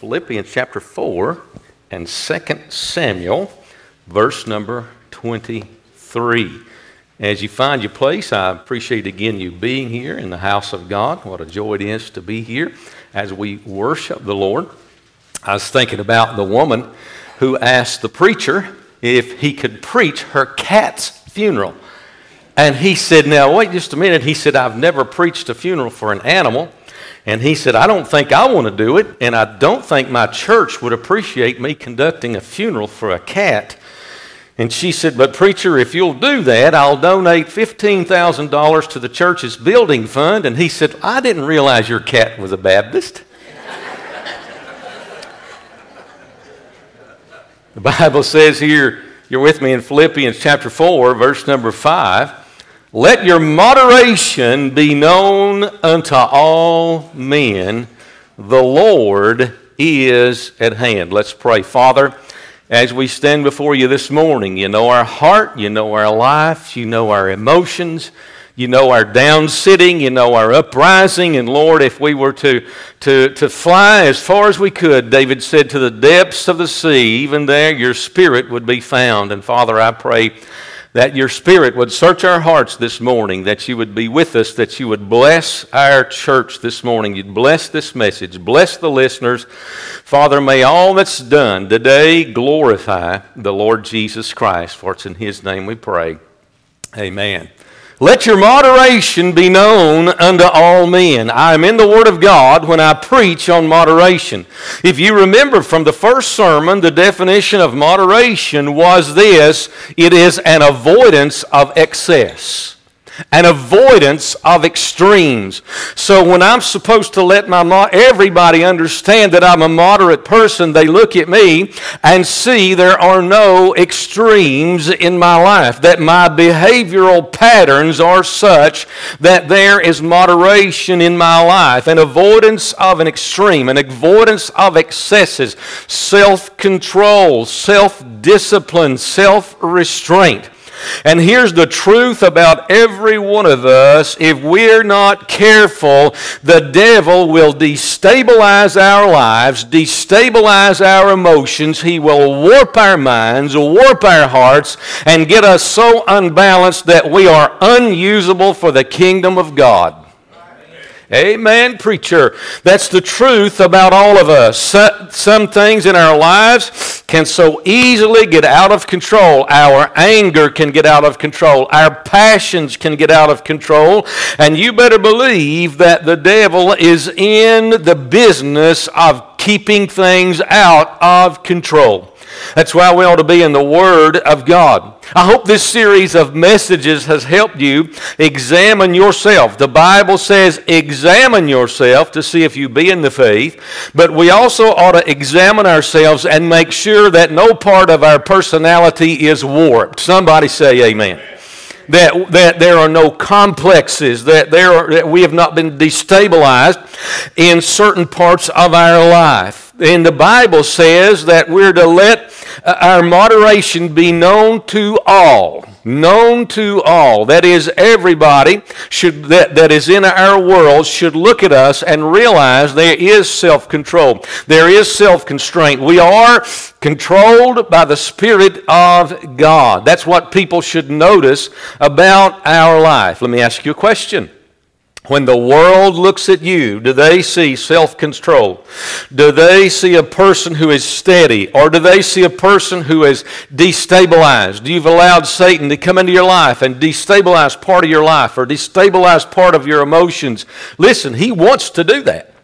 Philippians chapter 4 and 2 Samuel, verse number 23. As you find your place, I appreciate again you being here in the house of God. What a joy it is to be here as we worship the Lord. I was thinking about the woman who asked the preacher if he could preach her cat's funeral. And he said, Now, wait just a minute. He said, I've never preached a funeral for an animal. And he said, I don't think I want to do it, and I don't think my church would appreciate me conducting a funeral for a cat. And she said, But preacher, if you'll do that, I'll donate $15,000 to the church's building fund. And he said, I didn't realize your cat was a Baptist. the Bible says here, you're with me in Philippians chapter 4, verse number 5. Let your moderation be known unto all men. The Lord is at hand. Let's pray. Father, as we stand before you this morning, you know our heart, you know our life, you know our emotions, you know our down sitting, you know our uprising. And Lord, if we were to, to, to fly as far as we could, David said, to the depths of the sea, even there your spirit would be found. And Father, I pray that your Spirit would search our hearts this morning, that you would be with us, that you would bless our church this morning. You'd bless this message, bless the listeners. Father, may all that's done today glorify the Lord Jesus Christ, for it's in His name we pray. Amen. Let your moderation be known unto all men. I am in the Word of God when I preach on moderation. If you remember from the first sermon, the definition of moderation was this it is an avoidance of excess an avoidance of extremes. So when I'm supposed to let my mo- everybody understand that I'm a moderate person, they look at me and see there are no extremes in my life, that my behavioral patterns are such that there is moderation in my life, an avoidance of an extreme, an avoidance of excesses, self-control, self-discipline, self-restraint. And here's the truth about every one of us. If we're not careful, the devil will destabilize our lives, destabilize our emotions. He will warp our minds, warp our hearts, and get us so unbalanced that we are unusable for the kingdom of God. Amen, preacher. That's the truth about all of us. Some things in our lives can so easily get out of control. Our anger can get out of control. Our passions can get out of control. And you better believe that the devil is in the business of keeping things out of control. That's why we ought to be in the Word of God. I hope this series of messages has helped you examine yourself. The Bible says examine yourself to see if you be in the faith, but we also ought to examine ourselves and make sure that no part of our personality is warped. Somebody say amen that, that there are no complexes, that, there are, that we have not been destabilized in certain parts of our life. And the Bible says that we're to let Uh, our moderation be known to all. Known to all. That is, everybody should, that, that is in our world should look at us and realize there is self control. There is self constraint. We are controlled by the Spirit of God. That's what people should notice about our life. Let me ask you a question. When the world looks at you, do they see self control? Do they see a person who is steady? Or do they see a person who is destabilized? You've allowed Satan to come into your life and destabilize part of your life or destabilize part of your emotions. Listen, he wants to do that.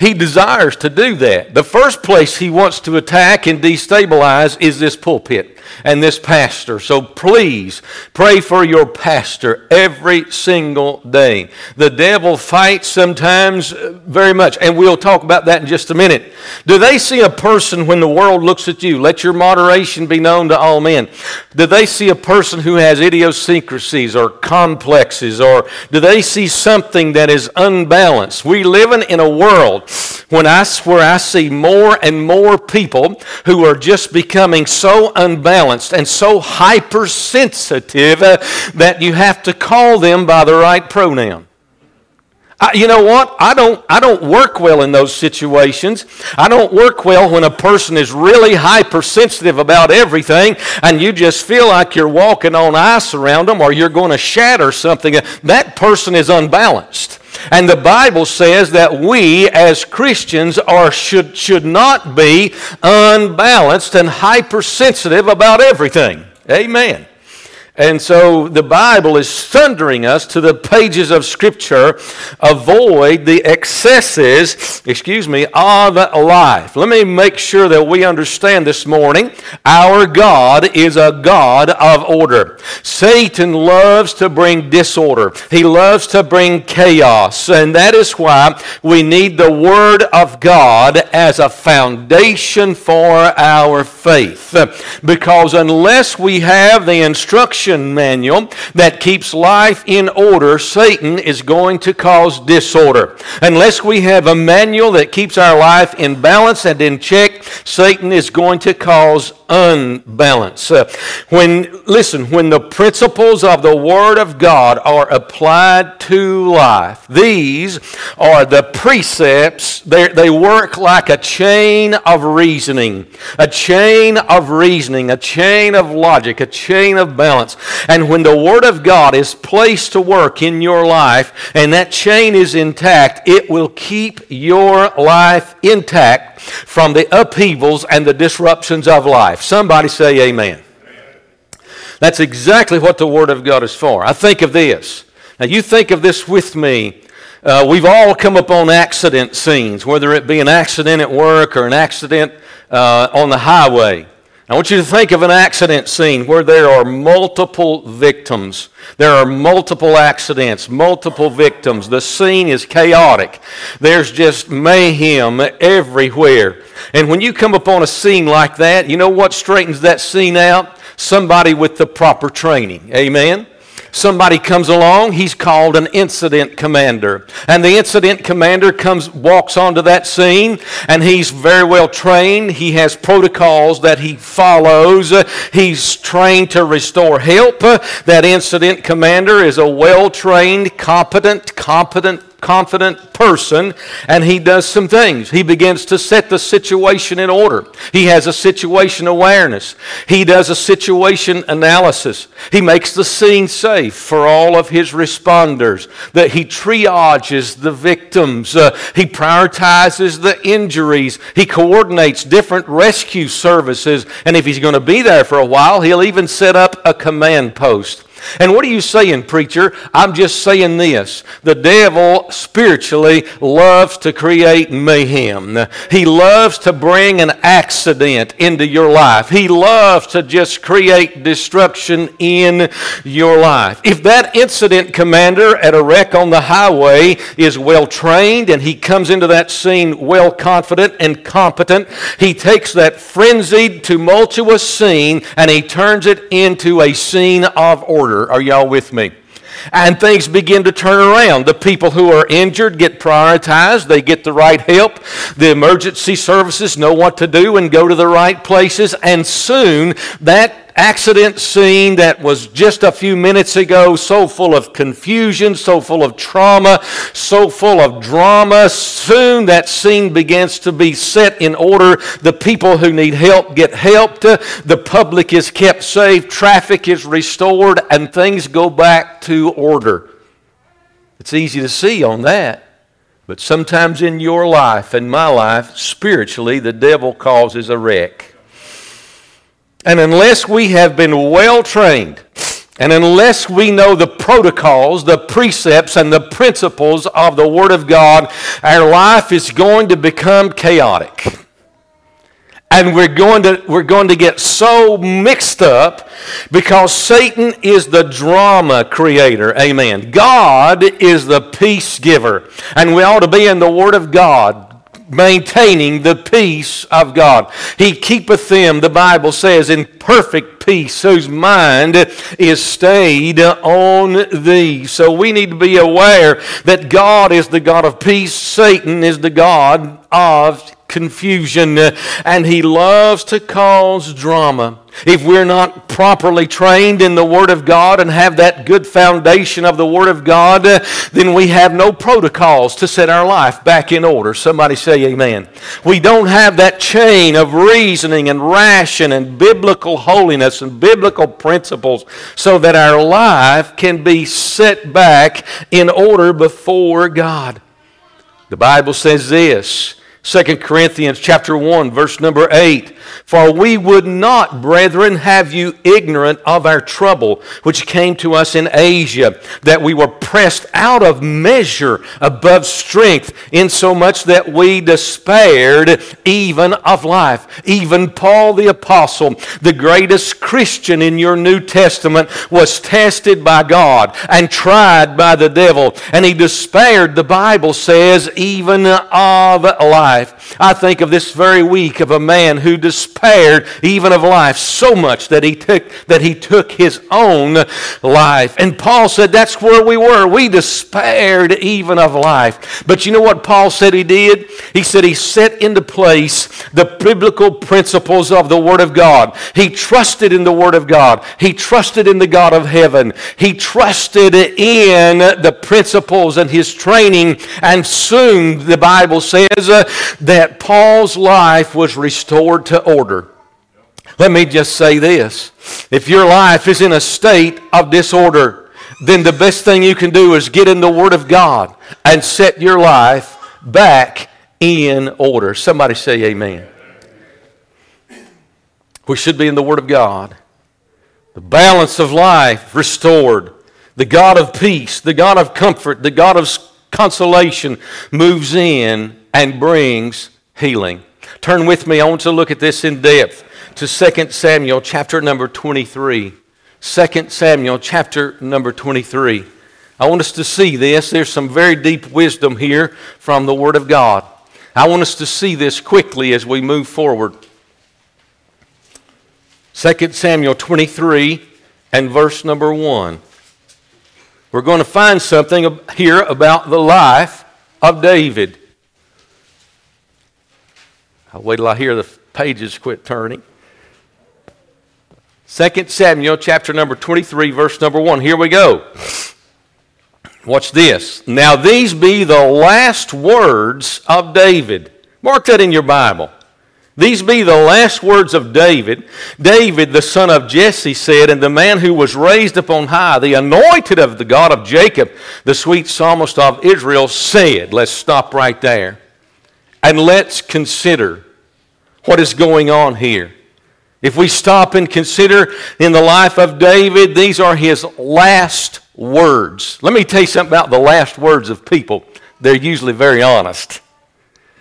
He desires to do that. The first place he wants to attack and destabilize is this pulpit and this pastor. So please pray for your pastor every single day. The devil fights sometimes uh, very much, and we'll talk about that in just a minute. Do they see a person when the world looks at you? Let your moderation be known to all men. Do they see a person who has idiosyncrasies or complexes, or do they see something that is unbalanced? We live in a world when I, where I see more and more people who are just becoming so unbalanced and so hypersensitive uh, that you have to call them by the right pronoun. I, you know what? I don't, I don't work well in those situations. I don't work well when a person is really hypersensitive about everything and you just feel like you're walking on ice around them or you're going to shatter something. That person is unbalanced. And the Bible says that we as Christians are, should, should not be unbalanced and hypersensitive about everything. Amen. And so the Bible is thundering us to the pages of Scripture avoid the excesses, excuse me, of life. Let me make sure that we understand this morning our God is a God of order. Satan loves to bring disorder, he loves to bring chaos. And that is why we need the Word of God as a foundation for our faith. Because unless we have the instruction, instruction manual that keeps life in order, Satan is going to cause disorder. Unless we have a manual that keeps our life in balance and in check, Satan is going to cause unbalance. Uh, when listen, when the principles of the Word of God are applied to life, these are the precepts. They, they work like a chain of reasoning, a chain of reasoning, a chain of logic, a chain of balance. And when the Word of God is placed to work in your life, and that chain is intact, it will keep your life intact from the upheavals and the disruptions of life. Somebody say amen. That's exactly what the Word of God is for. I think of this. Now, you think of this with me. Uh, we've all come upon accident scenes, whether it be an accident at work or an accident uh, on the highway. I want you to think of an accident scene where there are multiple victims. There are multiple accidents, multiple victims. The scene is chaotic. There's just mayhem everywhere. And when you come upon a scene like that, you know what straightens that scene out? Somebody with the proper training. Amen? Somebody comes along, he's called an incident commander. And the incident commander comes walks onto that scene and he's very well trained. He has protocols that he follows. He's trained to restore help. That incident commander is a well-trained, competent, competent confident person, and he does some things. He begins to set the situation in order. He has a situation awareness. He does a situation analysis. He makes the scene safe for all of his responders. That he triages the victims. Uh, he prioritizes the injuries. He coordinates different rescue services. And if he's going to be there for a while, he'll even set up a command post. And what are you saying, preacher? I'm just saying this. The devil spiritually loves to create mayhem. He loves to bring an accident into your life. He loves to just create destruction in your life. If that incident commander at a wreck on the highway is well trained and he comes into that scene well confident and competent, he takes that frenzied, tumultuous scene and he turns it into a scene of order order. Are y'all with me? And things begin to turn around. The people who are injured get prioritized. They get the right help. The emergency services know what to do and go to the right places. And soon that accident scene that was just a few minutes ago, so full of confusion, so full of trauma, so full of drama, soon that scene begins to be set in order. The people who need help get helped, the public is kept safe, traffic is restored, and things go back to order. It's easy to see on that. But sometimes in your life and my life, spiritually, the devil causes a wreck. And unless we have been well trained, and unless we know the protocols, the precepts, and the principles of the Word of God, our life is going to become chaotic. And we're going to, we're going to get so mixed up because Satan is the drama creator. Amen. God is the peace giver. And we ought to be in the Word of God maintaining the peace of God. He keepeth them, the Bible says, in perfect peace, whose mind is stayed on thee. So we need to be aware that God is the God of peace, Satan is the God of confusion, uh, and he loves to cause drama. If we're not properly trained in the Word of God and have that good foundation of the Word of God, uh, then we have no protocols to set our life back in order. Somebody say amen. We don't have that chain of reasoning and ration and biblical holiness and biblical principles so that our life can be set back in order before God. The Bible says this 2 Corinthians chapter 1 verse number 8 For we would not brethren have you ignorant of our trouble which came to us in Asia that we were pressed out of measure above strength insomuch that we despaired even of life. Even Paul the apostle the greatest Christian in your New Testament was tested by God and tried by the devil and he despaired the Bible says even of life life. I think of this very week of a man who despaired even of life so much that he took that he took his own life. And Paul said that's where we were. We despaired even of life. But you know what Paul said he did? He said he set into place the biblical principles of the Word of God. He trusted in the Word of God. He trusted in the God of heaven. He trusted in the principles and his training. And soon, the Bible says, uh, that Paul's life was restored to order. Let me just say this if your life is in a state of disorder, then the best thing you can do is get in the Word of God and set your life back in order. Somebody say amen. We should be in the Word of God. The balance of life restored. The God of peace, the God of comfort, the God of consolation moves in and brings healing. Turn with me, I want to look at this in depth to 2 Samuel chapter number 23. 2 Samuel chapter number 23. I want us to see this. There's some very deep wisdom here from the Word of God. I want us to see this quickly as we move forward. 2 Samuel 23 and verse number 1. We're going to find something here about the life of David. I'll wait till I hear the pages quit turning. 2 Samuel chapter number 23, verse number 1. Here we go. Watch this. Now, these be the last words of David. Mark that in your Bible. These be the last words of David. David, the son of Jesse, said, And the man who was raised upon high, the anointed of the God of Jacob, the sweet psalmist of Israel, said, Let's stop right there. And let's consider what is going on here. If we stop and consider in the life of David, these are his last words. Let me tell you something about the last words of people. They're usually very honest.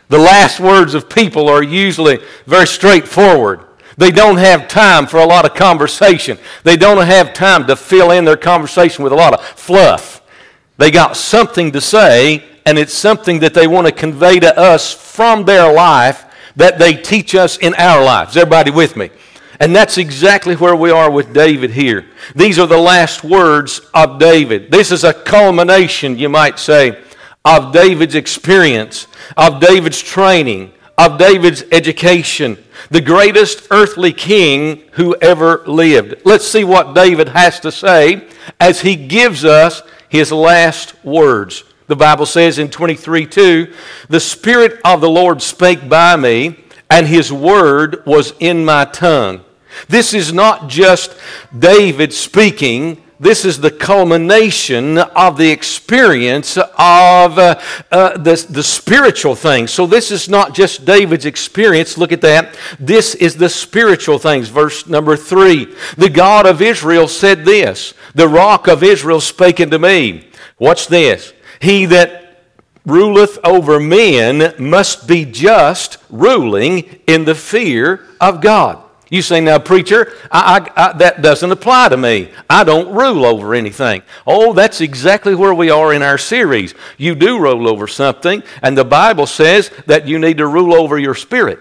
The last words of people are usually very straightforward. They don't have time for a lot of conversation. They don't have time to fill in their conversation with a lot of fluff. They got something to say, and it's something that they want to convey to us from their life that they teach us in our lives. Everybody with me? And that's exactly where we are with David here. These are the last words of David. This is a culmination, you might say, of David's experience, of David's training, of David's education, the greatest earthly king who ever lived. Let's see what David has to say as he gives us his last words. The Bible says in 23 2, the Spirit of the Lord spake by me, and his word was in my tongue. This is not just David speaking. This is the culmination of the experience of uh, uh, the, the spiritual things. So, this is not just David's experience. Look at that. This is the spiritual things. Verse number three The God of Israel said this The rock of Israel spake unto me. Watch this. He that ruleth over men must be just, ruling in the fear of God. You say, now, preacher, I, I, I, that doesn't apply to me. I don't rule over anything. Oh, that's exactly where we are in our series. You do rule over something, and the Bible says that you need to rule over your spirit.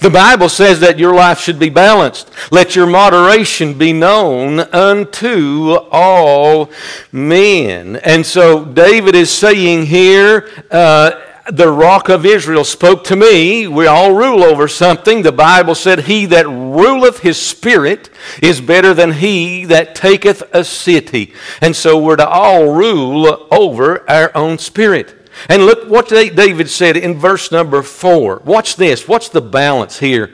The Bible says that your life should be balanced. Let your moderation be known unto all men. And so David is saying here, uh, the rock of Israel spoke to me. We all rule over something. The Bible said, He that ruleth his spirit is better than he that taketh a city. And so we're to all rule over our own spirit. And look what David said in verse number four. Watch this. What's the balance here?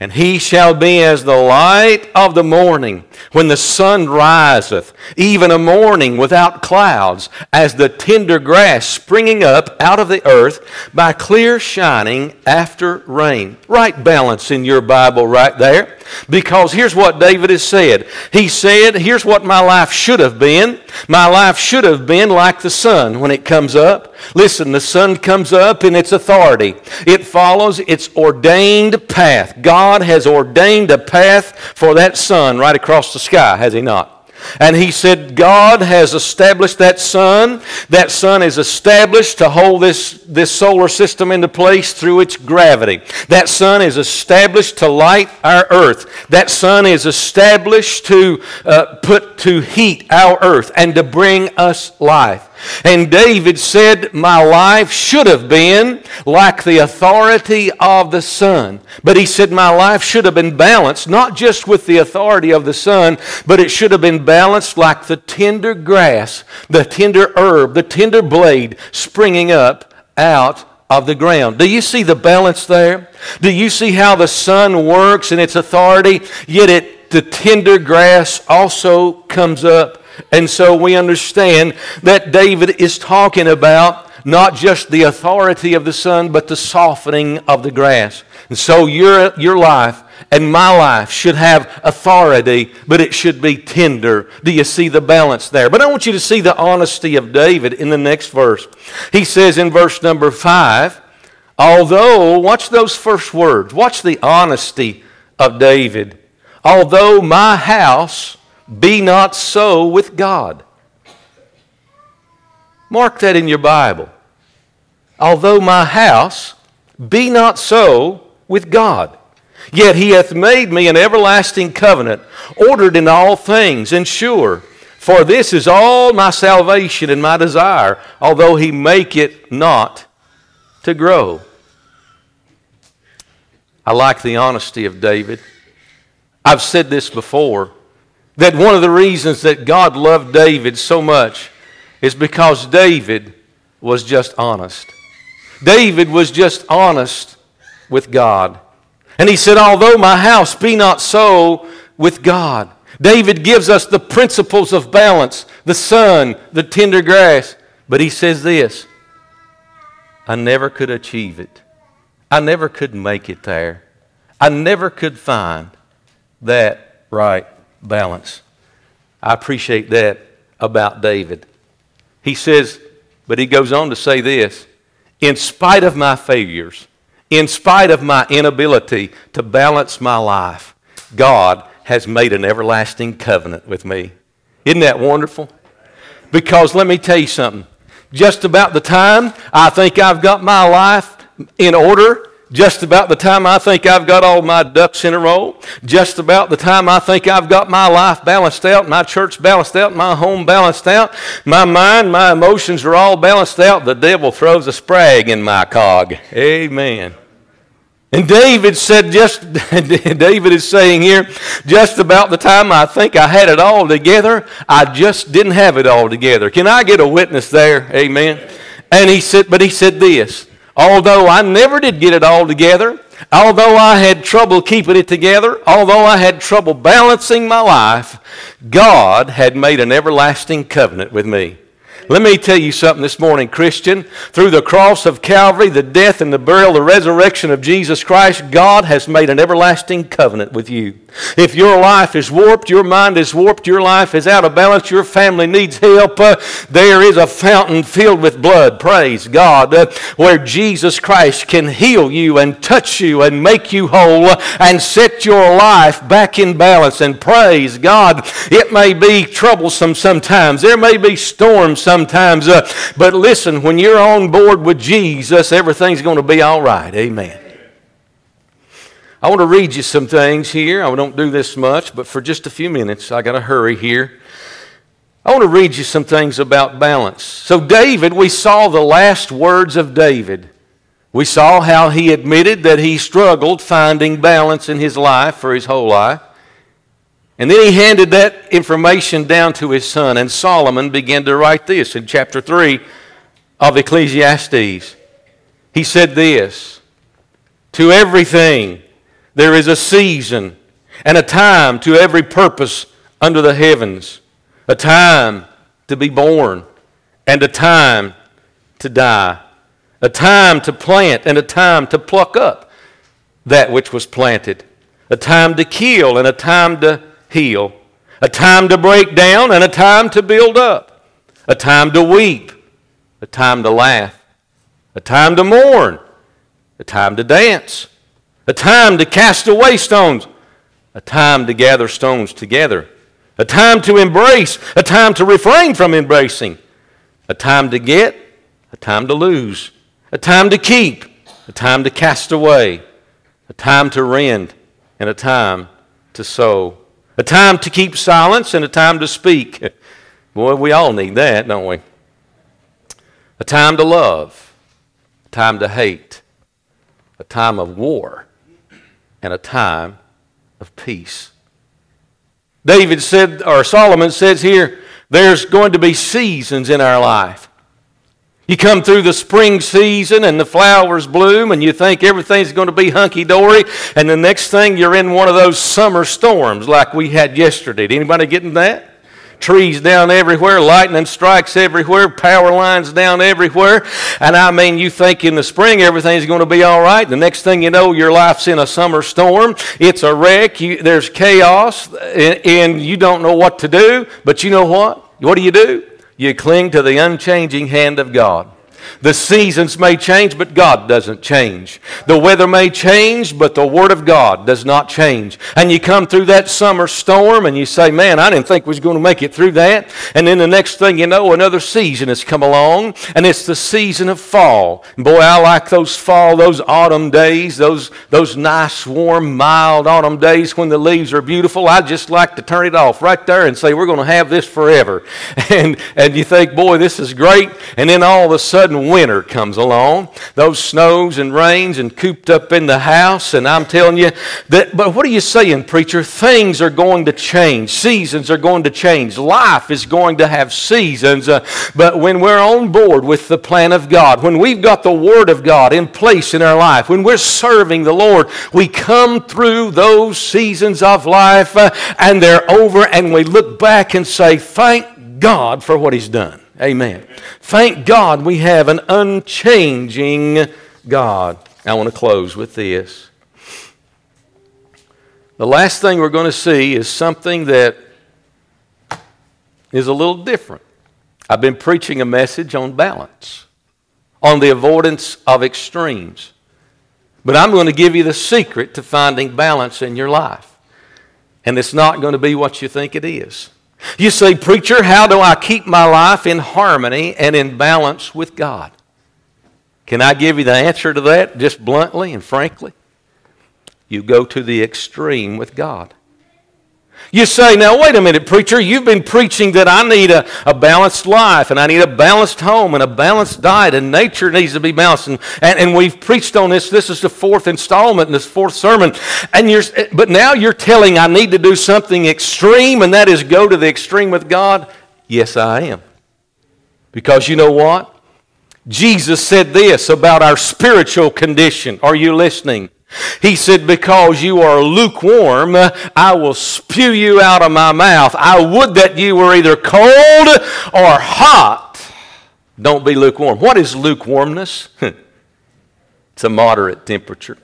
And he shall be as the light of the morning when the sun riseth, even a morning without clouds, as the tender grass springing up out of the earth by clear shining after rain. Right balance in your Bible right there. Because here's what David has said. He said, Here's what my life should have been. My life should have been like the sun when it comes up. Listen, the sun comes up in its authority, it follows its ordained path. God has ordained a path for that sun right across the sky, has He not? And he said, God has established that sun. That sun is established to hold this, this solar system into place through its gravity. That sun is established to light our earth. That sun is established to uh, put to heat our earth and to bring us life. And David said, My life should have been like the authority of the sun. But he said, My life should have been balanced, not just with the authority of the sun, but it should have been balanced like the tender grass, the tender herb, the tender blade springing up out of the ground. Do you see the balance there? Do you see how the sun works in its authority, yet it, the tender grass also comes up and so we understand that David is talking about not just the authority of the sun, but the softening of the grass. And so your, your life and my life should have authority, but it should be tender. Do you see the balance there? But I want you to see the honesty of David in the next verse. He says in verse number five, although, watch those first words, watch the honesty of David. Although my house be not so with God. Mark that in your Bible. Although my house be not so with God. Yet he hath made me an everlasting covenant, ordered in all things and sure. For this is all my salvation and my desire, although he make it not to grow. I like the honesty of David. I've said this before that one of the reasons that God loved David so much is because David was just honest. David was just honest with God. And he said, Although my house be not so with God. David gives us the principles of balance the sun, the tender grass. But he says this I never could achieve it. I never could make it there. I never could find that right balance. I appreciate that about David. He says, but he goes on to say this in spite of my failures, in spite of my inability to balance my life, God has made an everlasting covenant with me. Isn't that wonderful? Because let me tell you something. Just about the time I think I've got my life in order, just about the time I think I've got all my ducks in a row, just about the time I think I've got my life balanced out, my church balanced out, my home balanced out, my mind, my emotions are all balanced out, the devil throws a sprag in my cog. Amen. And David said, just, David is saying here, just about the time I think I had it all together, I just didn't have it all together. Can I get a witness there? Amen. And he said, but he said this. Although I never did get it all together, although I had trouble keeping it together, although I had trouble balancing my life, God had made an everlasting covenant with me. Let me tell you something this morning, Christian. Through the cross of Calvary, the death and the burial, the resurrection of Jesus Christ, God has made an everlasting covenant with you. If your life is warped, your mind is warped, your life is out of balance, your family needs help, uh, there is a fountain filled with blood, praise God, uh, where Jesus Christ can heal you and touch you and make you whole and set your life back in balance. And praise God, it may be troublesome sometimes, there may be storms sometimes sometimes. Uh, but listen, when you're on board with Jesus, everything's going to be all right. Amen. I want to read you some things here. I don't do this much, but for just a few minutes, I got to hurry here. I want to read you some things about balance. So, David, we saw the last words of David We saw how he admitted that he struggled finding balance in his life for his whole life. And then he handed that information down to his son, and Solomon began to write this in chapter 3 of Ecclesiastes. He said this To everything there is a season and a time to every purpose under the heavens, a time to be born and a time to die, a time to plant and a time to pluck up that which was planted, a time to kill and a time to heal, a time to break down and a time to build up, a time to weep, a time to laugh, a time to mourn, a time to dance, a time to cast away stones, a time to gather stones together, a time to embrace, a time to refrain from embracing, a time to get, a time to lose, a time to keep, a time to cast away, a time to rend, and a time to sow a time to keep silence and a time to speak. Boy, we all need that, don't we? A time to love, a time to hate, a time of war, and a time of peace. David said, or Solomon says here, there's going to be seasons in our life. You come through the spring season and the flowers bloom and you think everything's going to be hunky dory, and the next thing you're in one of those summer storms like we had yesterday. Did anybody getting that? Trees down everywhere, lightning strikes everywhere, power lines down everywhere. And I mean, you think in the spring everything's going to be all right. The next thing you know, your life's in a summer storm. It's a wreck. You, there's chaos, and, and you don't know what to do. But you know what? What do you do? You cling to the unchanging hand of God. The seasons may change, but God doesn't change. The weather may change, but the Word of God does not change. And you come through that summer storm and you say, Man, I didn't think we was going to make it through that. And then the next thing you know, another season has come along, and it's the season of fall. Boy, I like those fall, those autumn days, those, those nice, warm, mild autumn days when the leaves are beautiful. I just like to turn it off right there and say, We're going to have this forever. And, and you think, Boy, this is great. And then all of a sudden, winter comes along, those snows and rains and cooped up in the house, and I'm telling you that, but what are you saying, preacher? Things are going to change. Seasons are going to change. Life is going to have seasons. Uh, but when we're on board with the plan of God, when we've got the Word of God in place in our life, when we're serving the Lord, we come through those seasons of life uh, and they're over, and we look back and say, Thank God for what He's done. Amen. Thank God we have an unchanging God. I want to close with this. The last thing we're going to see is something that is a little different. I've been preaching a message on balance, on the avoidance of extremes. But I'm going to give you the secret to finding balance in your life. And it's not going to be what you think it is. You say, Preacher, how do I keep my life in harmony and in balance with God? Can I give you the answer to that just bluntly and frankly? You go to the extreme with God. You say, now wait a minute, preacher, you've been preaching that I need a, a balanced life and I need a balanced home and a balanced diet and nature needs to be balanced. And, and, and we've preached on this. This is the fourth installment in this fourth sermon. And you're, but now you're telling I need to do something extreme and that is go to the extreme with God? Yes, I am. Because you know what? Jesus said this about our spiritual condition. Are you listening? He said, Because you are lukewarm, I will spew you out of my mouth. I would that you were either cold or hot. Don't be lukewarm. What is lukewarmness? it's a moderate temperature.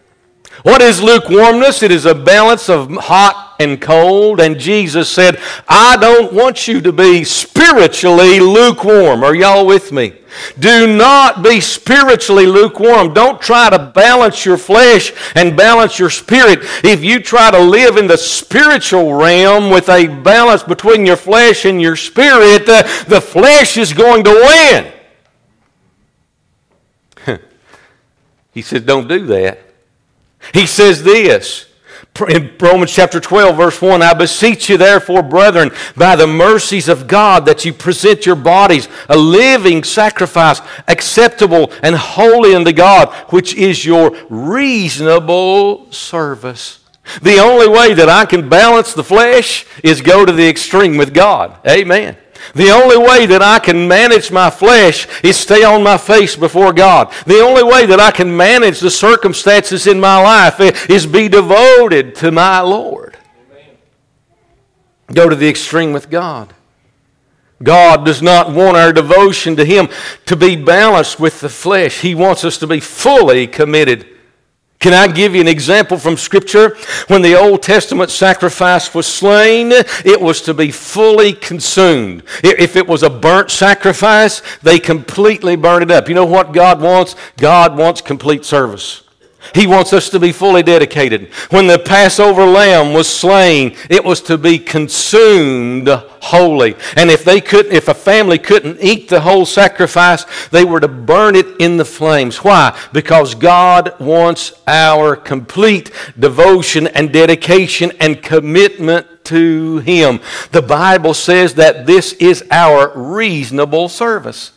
What is lukewarmness? It is a balance of hot and cold. And Jesus said, I don't want you to be spiritually lukewarm. Are y'all with me? Do not be spiritually lukewarm. Don't try to balance your flesh and balance your spirit. If you try to live in the spiritual realm with a balance between your flesh and your spirit, uh, the flesh is going to win. he said, Don't do that. He says this In Romans chapter 12, verse 1, I beseech you, therefore, brethren, by the mercies of God, that you present your bodies a living sacrifice, acceptable and holy unto God, which is your reasonable service. The only way that I can balance the flesh is go to the extreme with God. Amen. The only way that I can manage my flesh is stay on my face before God. The only way that I can manage the circumstances in my life is be devoted to my Lord. Amen. Go to the extreme with God. God does not want our devotion to Him to be balanced with the flesh. He wants us to be fully committed can I give you an example from Scripture? When the Old Testament sacrifice was slain, it was to be fully consumed. If it was a burnt sacrifice, they completely burned it up. You know what God wants? God wants complete service. He wants us to be fully dedicated. When the Passover lamb was slain, it was to be consumed wholly. And if they couldn't, if a family couldn't eat the whole sacrifice, they were to burn it in the flames. Why? Because God wants our complete devotion and dedication and commitment to Him. The Bible says that this is our reasonable service.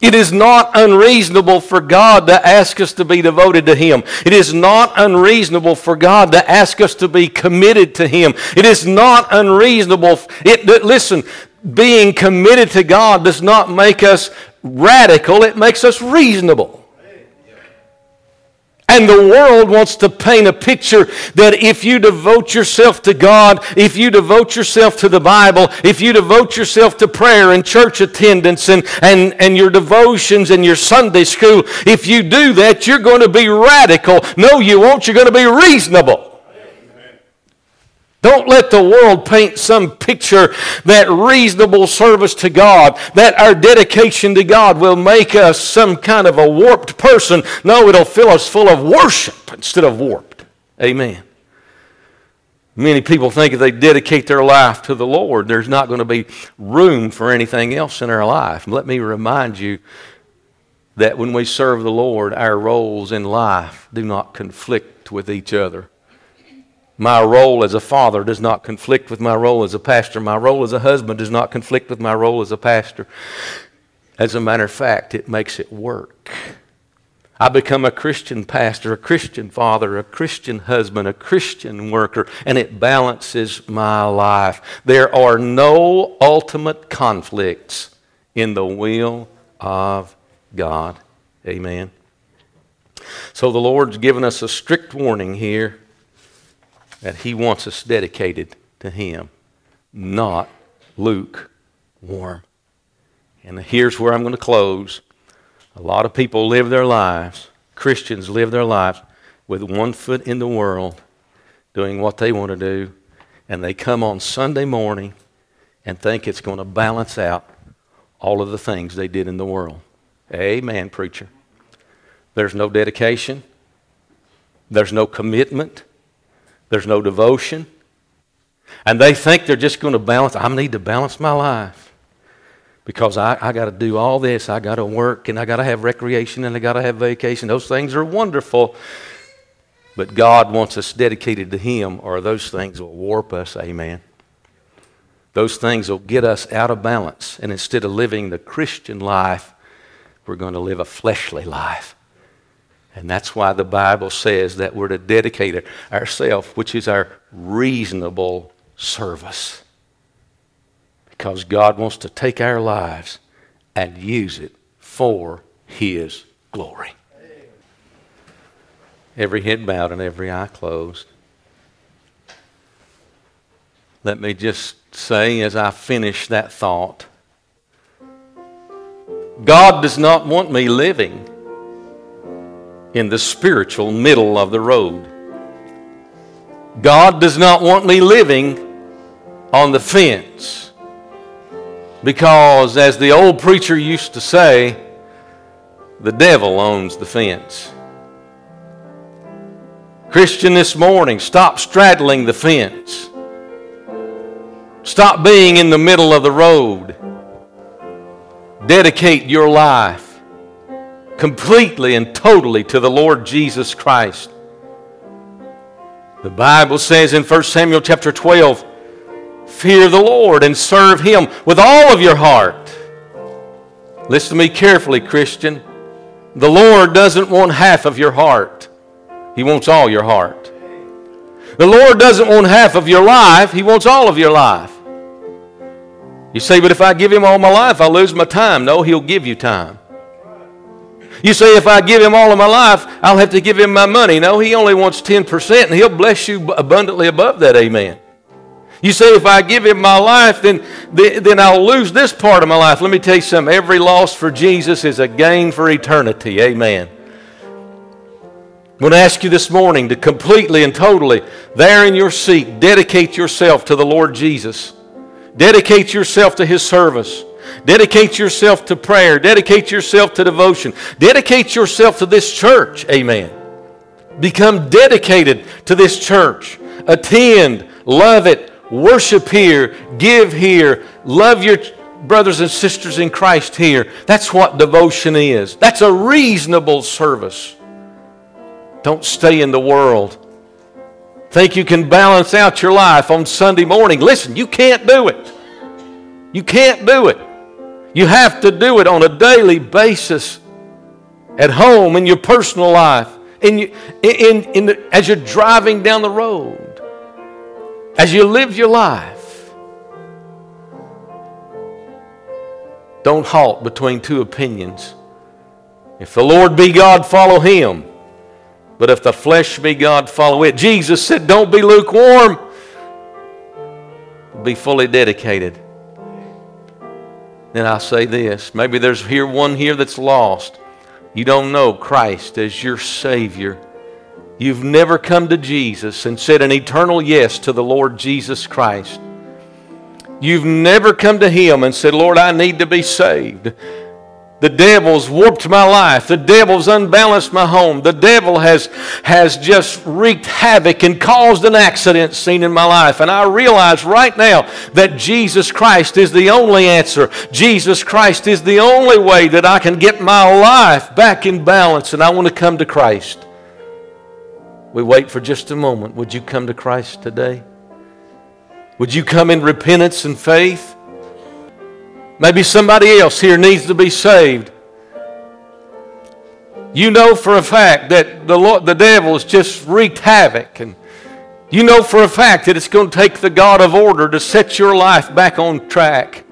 It is not unreasonable for God to ask us to be devoted to Him. It is not unreasonable for God to ask us to be committed to Him. It is not unreasonable. It, listen, being committed to God does not make us radical, it makes us reasonable. And the world wants to paint a picture that if you devote yourself to God, if you devote yourself to the Bible, if you devote yourself to prayer and church attendance and, and, and your devotions and your Sunday school, if you do that, you're going to be radical. No, you won't. You're going to be reasonable. Don't let the world paint some picture that reasonable service to God, that our dedication to God will make us some kind of a warped person. No, it'll fill us full of worship instead of warped. Amen. Many people think if they dedicate their life to the Lord, there's not going to be room for anything else in our life. Let me remind you that when we serve the Lord, our roles in life do not conflict with each other. My role as a father does not conflict with my role as a pastor. My role as a husband does not conflict with my role as a pastor. As a matter of fact, it makes it work. I become a Christian pastor, a Christian father, a Christian husband, a Christian worker, and it balances my life. There are no ultimate conflicts in the will of God. Amen. So the Lord's given us a strict warning here that He wants us dedicated to Him, not lukewarm. And here's where I'm going to close. A lot of people live their lives, Christians live their lives with one foot in the world, doing what they want to do, and they come on Sunday morning and think it's going to balance out all of the things they did in the world. Amen, preacher. There's no dedication, there's no commitment, there's no devotion. And they think they're just going to balance. I need to balance my life because I, I got to do all this. I got to work and I got to have recreation and I got to have vacation. Those things are wonderful. But God wants us dedicated to Him, or those things will warp us. Amen. Those things will get us out of balance. And instead of living the Christian life, we're going to live a fleshly life. And that's why the Bible says that we're to dedicate ourselves, which is our reasonable service. Because God wants to take our lives and use it for His glory. Every head bowed and every eye closed. Let me just say as I finish that thought God does not want me living in the spiritual middle of the road. God does not want me living on the fence. Because, as the old preacher used to say, the devil owns the fence. Christian, this morning, stop straddling the fence. Stop being in the middle of the road. Dedicate your life completely and totally to the Lord Jesus Christ. The Bible says in 1 Samuel chapter 12, fear the Lord and serve Him with all of your heart. Listen to me carefully, Christian. The Lord doesn't want half of your heart, He wants all your heart. The Lord doesn't want half of your life, He wants all of your life. You say, but if I give Him all my life, I'll lose my time. No, He'll give you time. You say, if I give him all of my life, I'll have to give him my money. No, he only wants 10%, and he'll bless you abundantly above that. Amen. You say, if I give him my life, then, then I'll lose this part of my life. Let me tell you something. Every loss for Jesus is a gain for eternity. Amen. I want to ask you this morning to completely and totally, there in your seat, dedicate yourself to the Lord Jesus. Dedicate yourself to his service. Dedicate yourself to prayer. Dedicate yourself to devotion. Dedicate yourself to this church. Amen. Become dedicated to this church. Attend, love it, worship here, give here, love your brothers and sisters in Christ here. That's what devotion is. That's a reasonable service. Don't stay in the world. Think you can balance out your life on Sunday morning. Listen, you can't do it. You can't do it. You have to do it on a daily basis at home, in your personal life, in, in, in the, as you're driving down the road, as you live your life. Don't halt between two opinions. If the Lord be God, follow him. But if the flesh be God, follow it. Jesus said, Don't be lukewarm, be fully dedicated. Then I'll say this maybe there's here one here that's lost. You don't know Christ as your Savior. You've never come to Jesus and said an eternal yes to the Lord Jesus Christ. You've never come to Him and said, Lord, I need to be saved. The devil's warped my life. The devil's unbalanced my home. The devil has, has just wreaked havoc and caused an accident scene in my life. And I realize right now that Jesus Christ is the only answer. Jesus Christ is the only way that I can get my life back in balance. And I want to come to Christ. We wait for just a moment. Would you come to Christ today? Would you come in repentance and faith? Maybe somebody else here needs to be saved. You know for a fact that the, Lord, the devil has just wreaked havoc. And you know for a fact that it's going to take the God of order to set your life back on track.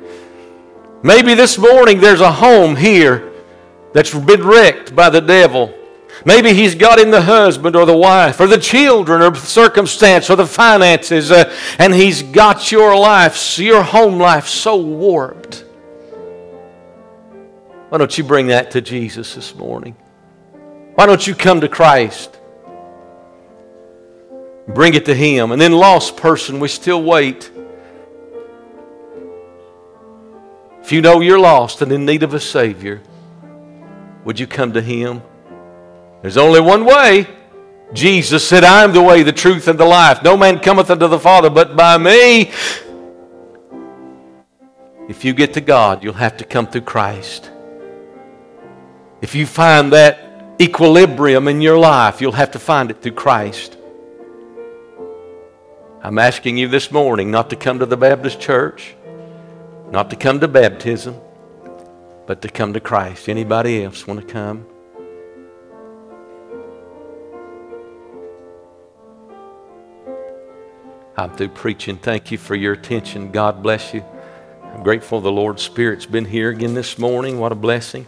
Maybe this morning there's a home here that's been wrecked by the devil. Maybe he's got in the husband or the wife or the children or the circumstance or the finances, uh, and he's got your life, your home life so warped. Why don't you bring that to Jesus this morning? Why don't you come to Christ? Bring it to Him. And then, lost person, we still wait. If you know you're lost and in need of a Savior, would you come to Him? There's only one way. Jesus said, I am the way, the truth, and the life. No man cometh unto the Father but by me. If you get to God, you'll have to come through Christ. If you find that equilibrium in your life, you'll have to find it through Christ. I'm asking you this morning not to come to the Baptist church, not to come to baptism, but to come to Christ. Anybody else want to come? I'm through preaching. Thank you for your attention. God bless you. I'm grateful the Lord's Spirit's been here again this morning. What a blessing.